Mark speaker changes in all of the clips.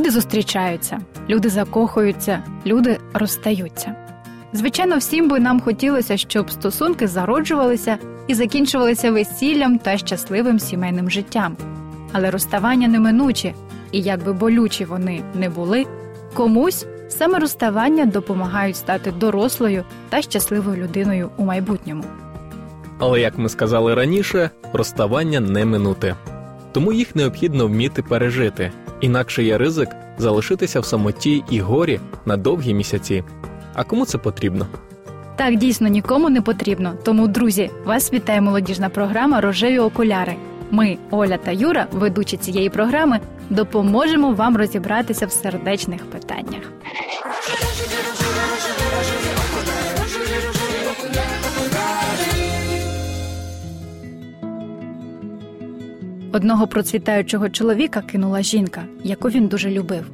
Speaker 1: Люди зустрічаються, люди закохуються, люди розстаються. Звичайно, всім би нам хотілося, щоб стосунки зароджувалися і закінчувалися весіллям та щасливим сімейним життям. Але розставання неминучі, і як би болючі вони не були, комусь саме розставання допомагають стати дорослою та щасливою людиною у майбутньому.
Speaker 2: Але як ми сказали раніше, розставання не минути. Тому їх необхідно вміти пережити, інакше є ризик залишитися в самоті і горі на довгі місяці. А кому це потрібно?
Speaker 1: Так дійсно нікому не потрібно. Тому, друзі, вас вітає молодіжна програма Рожеві окуляри. Ми, Оля та Юра, ведучі цієї програми, допоможемо вам розібратися в сердечних питаннях. Одного процвітаючого чоловіка кинула жінка, яку він дуже любив.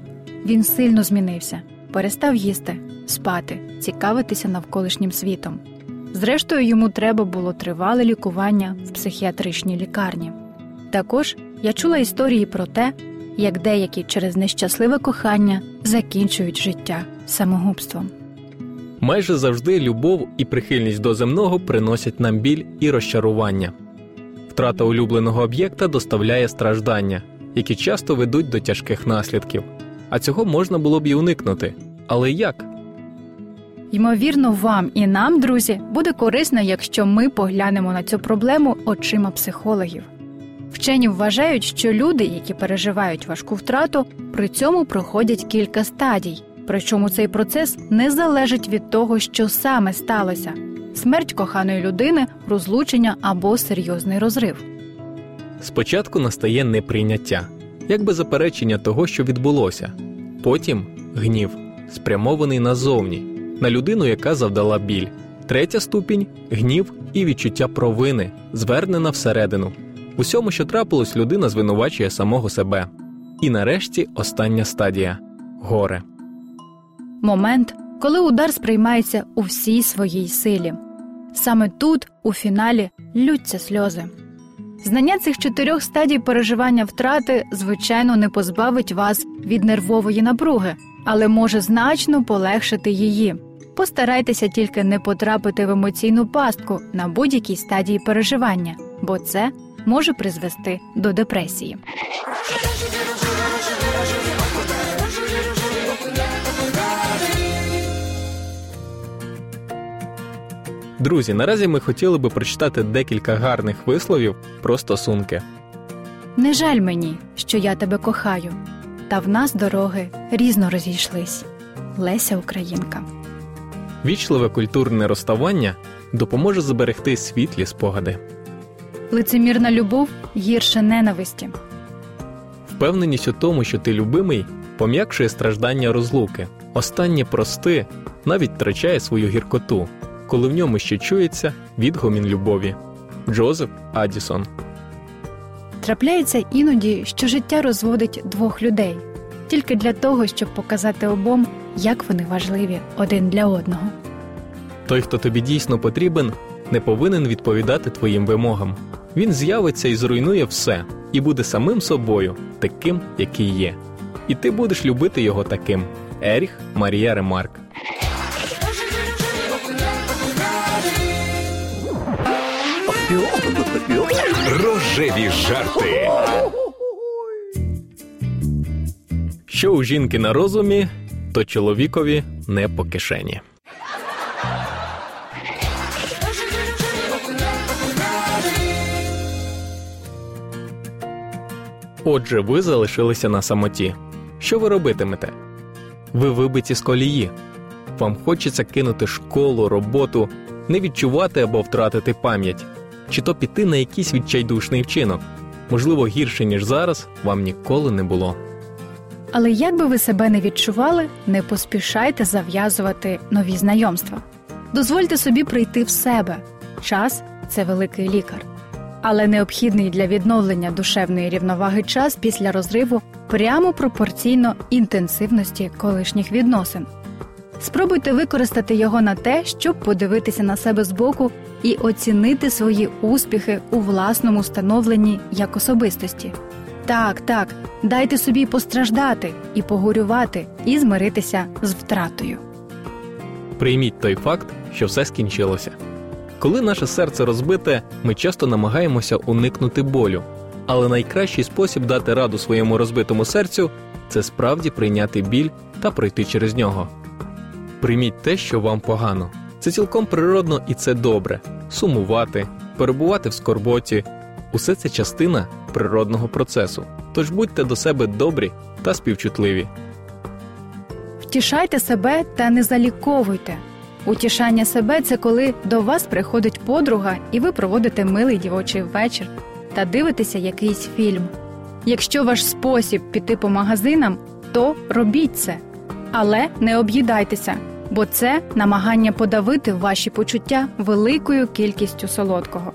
Speaker 1: Він сильно змінився, перестав їсти, спати, цікавитися навколишнім світом. Зрештою, йому треба було тривале лікування в психіатричній лікарні. Також я чула історії про те, як деякі через нещасливе кохання закінчують життя самогубством.
Speaker 2: Майже завжди любов і прихильність до земного приносять нам біль і розчарування. Втрата улюбленого об'єкта доставляє страждання, які часто ведуть до тяжких наслідків. А цього можна було б і уникнути. Але як?
Speaker 1: Ймовірно, вам і нам, друзі, буде корисно, якщо ми поглянемо на цю проблему очима психологів. Вчені вважають, що люди, які переживають важку втрату, при цьому проходять кілька стадій. Причому цей процес не залежить від того, що саме сталося смерть коханої людини, розлучення або серйозний розрив.
Speaker 2: Спочатку настає неприйняття, якби заперечення того, що відбулося, потім гнів, спрямований назовні, на людину, яка завдала біль. Третя ступінь гнів і відчуття провини, звернена всередину. Усьому, що трапилось, людина звинувачує самого себе. І нарешті остання стадія горе.
Speaker 1: Момент, коли удар сприймається у всій своїй силі. Саме тут, у фіналі, лються сльози. Знання цих чотирьох стадій переживання втрати, звичайно, не позбавить вас від нервової напруги, але може значно полегшити її. Постарайтеся тільки не потрапити в емоційну пастку на будь-якій стадії переживання, бо це може призвести до депресії.
Speaker 2: Друзі, наразі ми хотіли би прочитати декілька гарних висловів про стосунки.
Speaker 1: Не жаль мені, що я тебе кохаю, та в нас дороги різно розійшлись. Леся Українка.
Speaker 2: Вічливе культурне розставання допоможе зберегти світлі спогади.
Speaker 1: Лицемірна любов гірше ненависті.
Speaker 2: Впевненість у тому, що ти любимий, пом'якшує страждання розлуки. Останнє прости навіть втрачає свою гіркоту, коли в ньому ще чується відгомін любові. Джозеф Адісон.
Speaker 1: Трапляється іноді, що життя розводить двох людей тільки для того, щоб показати обом, як вони важливі один для одного.
Speaker 2: Той, хто тобі дійсно потрібен, не повинен відповідати твоїм вимогам. Він з'явиться і зруйнує все, і буде самим собою, таким, який є. І ти будеш любити його таким. Еріх Марія Ремарк.
Speaker 3: Рожеві жарти.
Speaker 2: Що у жінки на розумі, то чоловікові не по кишені. Отже, ви залишилися на самоті. Що ви робитимете? Ви вибиті з колії. Вам хочеться кинути школу, роботу, не відчувати або втратити пам'ять, чи то піти на якийсь відчайдушний вчинок. Можливо, гірше, ніж зараз, вам ніколи не було.
Speaker 1: Але як би ви себе не відчували, не поспішайте зав'язувати нові знайомства. Дозвольте собі прийти в себе. Час це великий лікар. Але необхідний для відновлення душевної рівноваги час після розриву прямо пропорційно інтенсивності колишніх відносин. Спробуйте використати його на те, щоб подивитися на себе збоку і оцінити свої успіхи у власному становленні як особистості. Так, так, дайте собі постраждати і погорювати, і змиритися з втратою.
Speaker 2: Прийміть той факт, що все скінчилося. Коли наше серце розбите, ми часто намагаємося уникнути болю, але найкращий спосіб дати раду своєму розбитому серцю це справді прийняти біль та пройти через нього. Прийміть те, що вам погано. Це цілком природно і це добре. Сумувати, перебувати в скорботі усе це частина природного процесу. Тож будьте до себе добрі та співчутливі.
Speaker 1: Втішайте себе та не заліковуйте. Утішання себе це коли до вас приходить подруга, і ви проводите милий дівочий вечір та дивитеся якийсь фільм. Якщо ваш спосіб піти по магазинам, то робіть це, але не об'їдайтеся, бо це намагання подавити ваші почуття великою кількістю солодкого.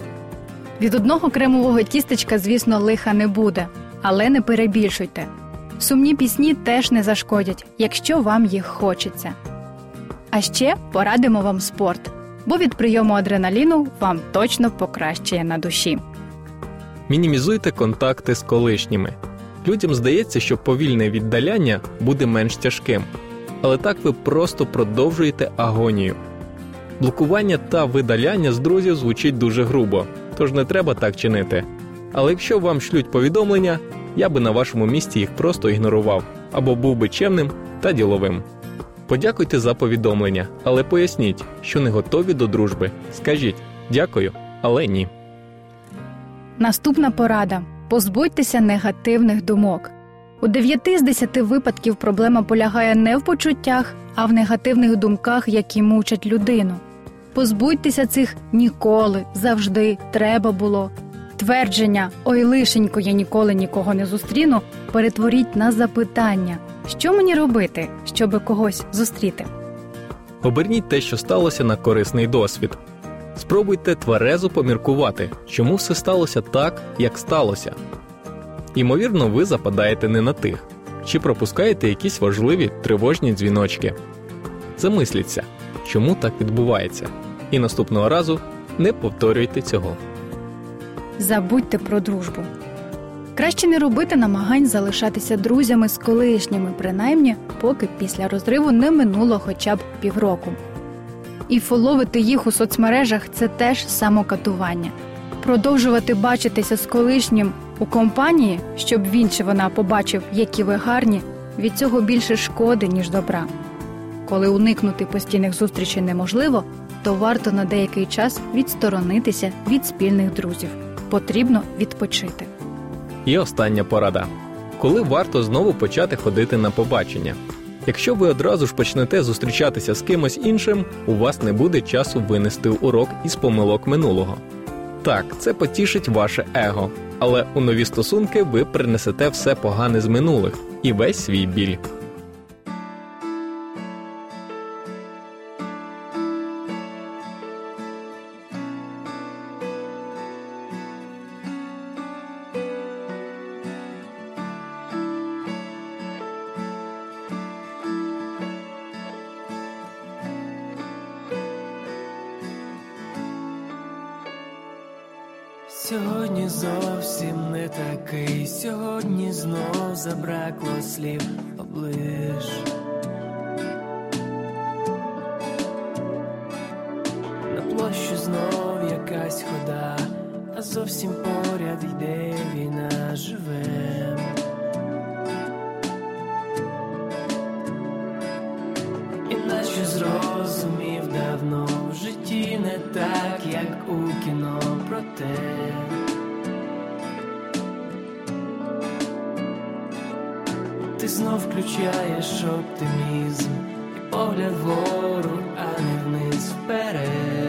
Speaker 1: Від одного кремового тістечка, звісно, лиха не буде, але не перебільшуйте. Сумні пісні теж не зашкодять, якщо вам їх хочеться. А ще порадимо вам спорт, бо від прийому адреналіну вам точно покращує на душі.
Speaker 2: Мінімізуйте контакти з колишніми. Людям здається, що повільне віддаляння буде менш тяжким, але так ви просто продовжуєте агонію. Блокування та видаляння з друзів звучить дуже грубо, тож не треба так чинити. Але якщо вам шлють повідомлення, я би на вашому місці їх просто ігнорував або був би чемним та діловим. Подякуйте за повідомлення, але поясніть, що не готові до дружби. Скажіть дякую, але ні.
Speaker 1: Наступна порада: позбудьтеся негативних думок. У 9 з 10 випадків проблема полягає не в почуттях, а в негативних думках, які мучать людину. Позбудьтеся цих ніколи, завжди, треба було. Твердження Ой, лишенько, я ніколи нікого не зустріну. Перетворіть на запитання, що мені робити, щоби когось зустріти.
Speaker 2: Оберніть те, що сталося на корисний досвід. Спробуйте тверезо поміркувати, чому все сталося так, як сталося. Ймовірно, ви западаєте не на тих, чи пропускаєте якісь важливі тривожні дзвіночки. Замисліться, чому так відбувається, і наступного разу не повторюйте цього.
Speaker 1: Забудьте про дружбу. Краще не робити намагань залишатися друзями з колишніми, принаймні, поки після розриву не минуло хоча б півроку. І фоловити їх у соцмережах це теж самокатування. Продовжувати бачитися з колишнім у компанії, щоб він чи вона побачив, які ви гарні, від цього більше шкоди, ніж добра. Коли уникнути постійних зустрічей неможливо, то варто на деякий час відсторонитися від спільних друзів. Потрібно відпочити.
Speaker 2: І остання порада: коли варто знову почати ходити на побачення. Якщо ви одразу ж почнете зустрічатися з кимось іншим, у вас не буде часу винести урок із помилок минулого. Так, це потішить ваше его, але у нові стосунки ви принесете все погане з минулих і весь свій біль.
Speaker 4: Не такий, сьогодні знов забракло слів оближ. На площі знов якась хода, а зовсім поряд йде війна живе. Іначе зрозумів давно в житті не так, як у кіно проте. Ти знов включаєш оптимізм і погляд вгору, а не вниз вперед.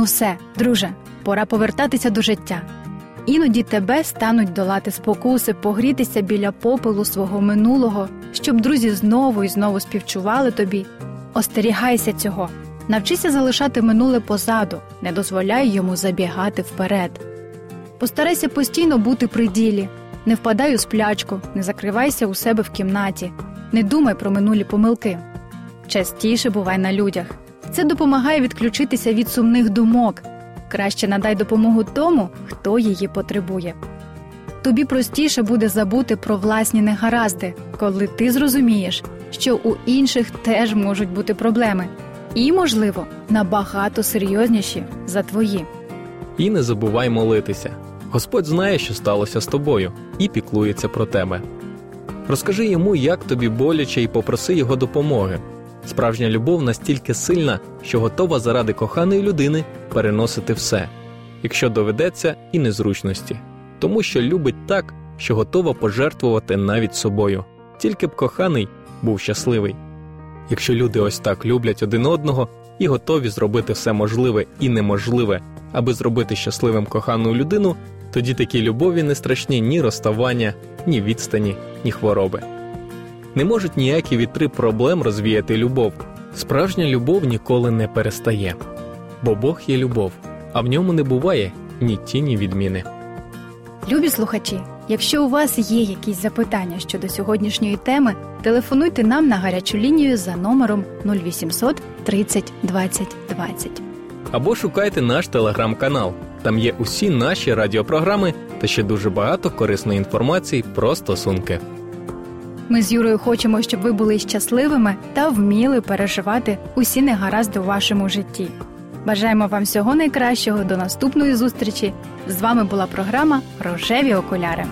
Speaker 1: Ну все, друже, пора повертатися до життя. Іноді тебе стануть долати спокуси, погрітися біля попелу свого минулого, щоб друзі знову і знову співчували тобі. Остерігайся цього, навчися залишати минуле позаду, не дозволяй йому забігати вперед. Постарайся постійно бути при ділі, не впадай у сплячку, не закривайся у себе в кімнаті, не думай про минулі помилки. Частіше бувай на людях. Це допомагає відключитися від сумних думок. Краще надай допомогу тому, хто її потребує. Тобі простіше буде забути про власні негаразди, коли ти зрозумієш, що у інших теж можуть бути проблеми, і, можливо, набагато серйозніші за твої.
Speaker 2: І не забувай молитися. Господь знає, що сталося з тобою, і піклується про тебе. Розкажи йому, як тобі боляче, і попроси його допомоги. Справжня любов настільки сильна, що готова заради коханої людини переносити все, якщо доведеться і незручності, тому що любить так, що готова пожертвувати навіть собою, тільки б коханий був щасливий. Якщо люди ось так люблять один одного і готові зробити все можливе і неможливе, аби зробити щасливим кохану людину, тоді такі любові не страшні ні розставання, ні відстані, ні хвороби. Не можуть ніякі вітри проблем розвіяти любов. Справжня любов ніколи не перестає, бо Бог є любов, а в ньому не буває ні тіні відміни.
Speaker 1: Любі слухачі, якщо у вас є якісь запитання щодо сьогоднішньої теми, телефонуйте нам на гарячу лінію за номером 0800 30 20 20.
Speaker 2: Або шукайте наш телеграм-канал. Там є усі наші радіопрограми та ще дуже багато корисної інформації про стосунки.
Speaker 1: Ми з Юрою хочемо, щоб ви були щасливими та вміли переживати усі негаразди у вашому житті. Бажаємо вам всього найкращого до наступної зустрічі. З вами була програма Рожеві окуляри.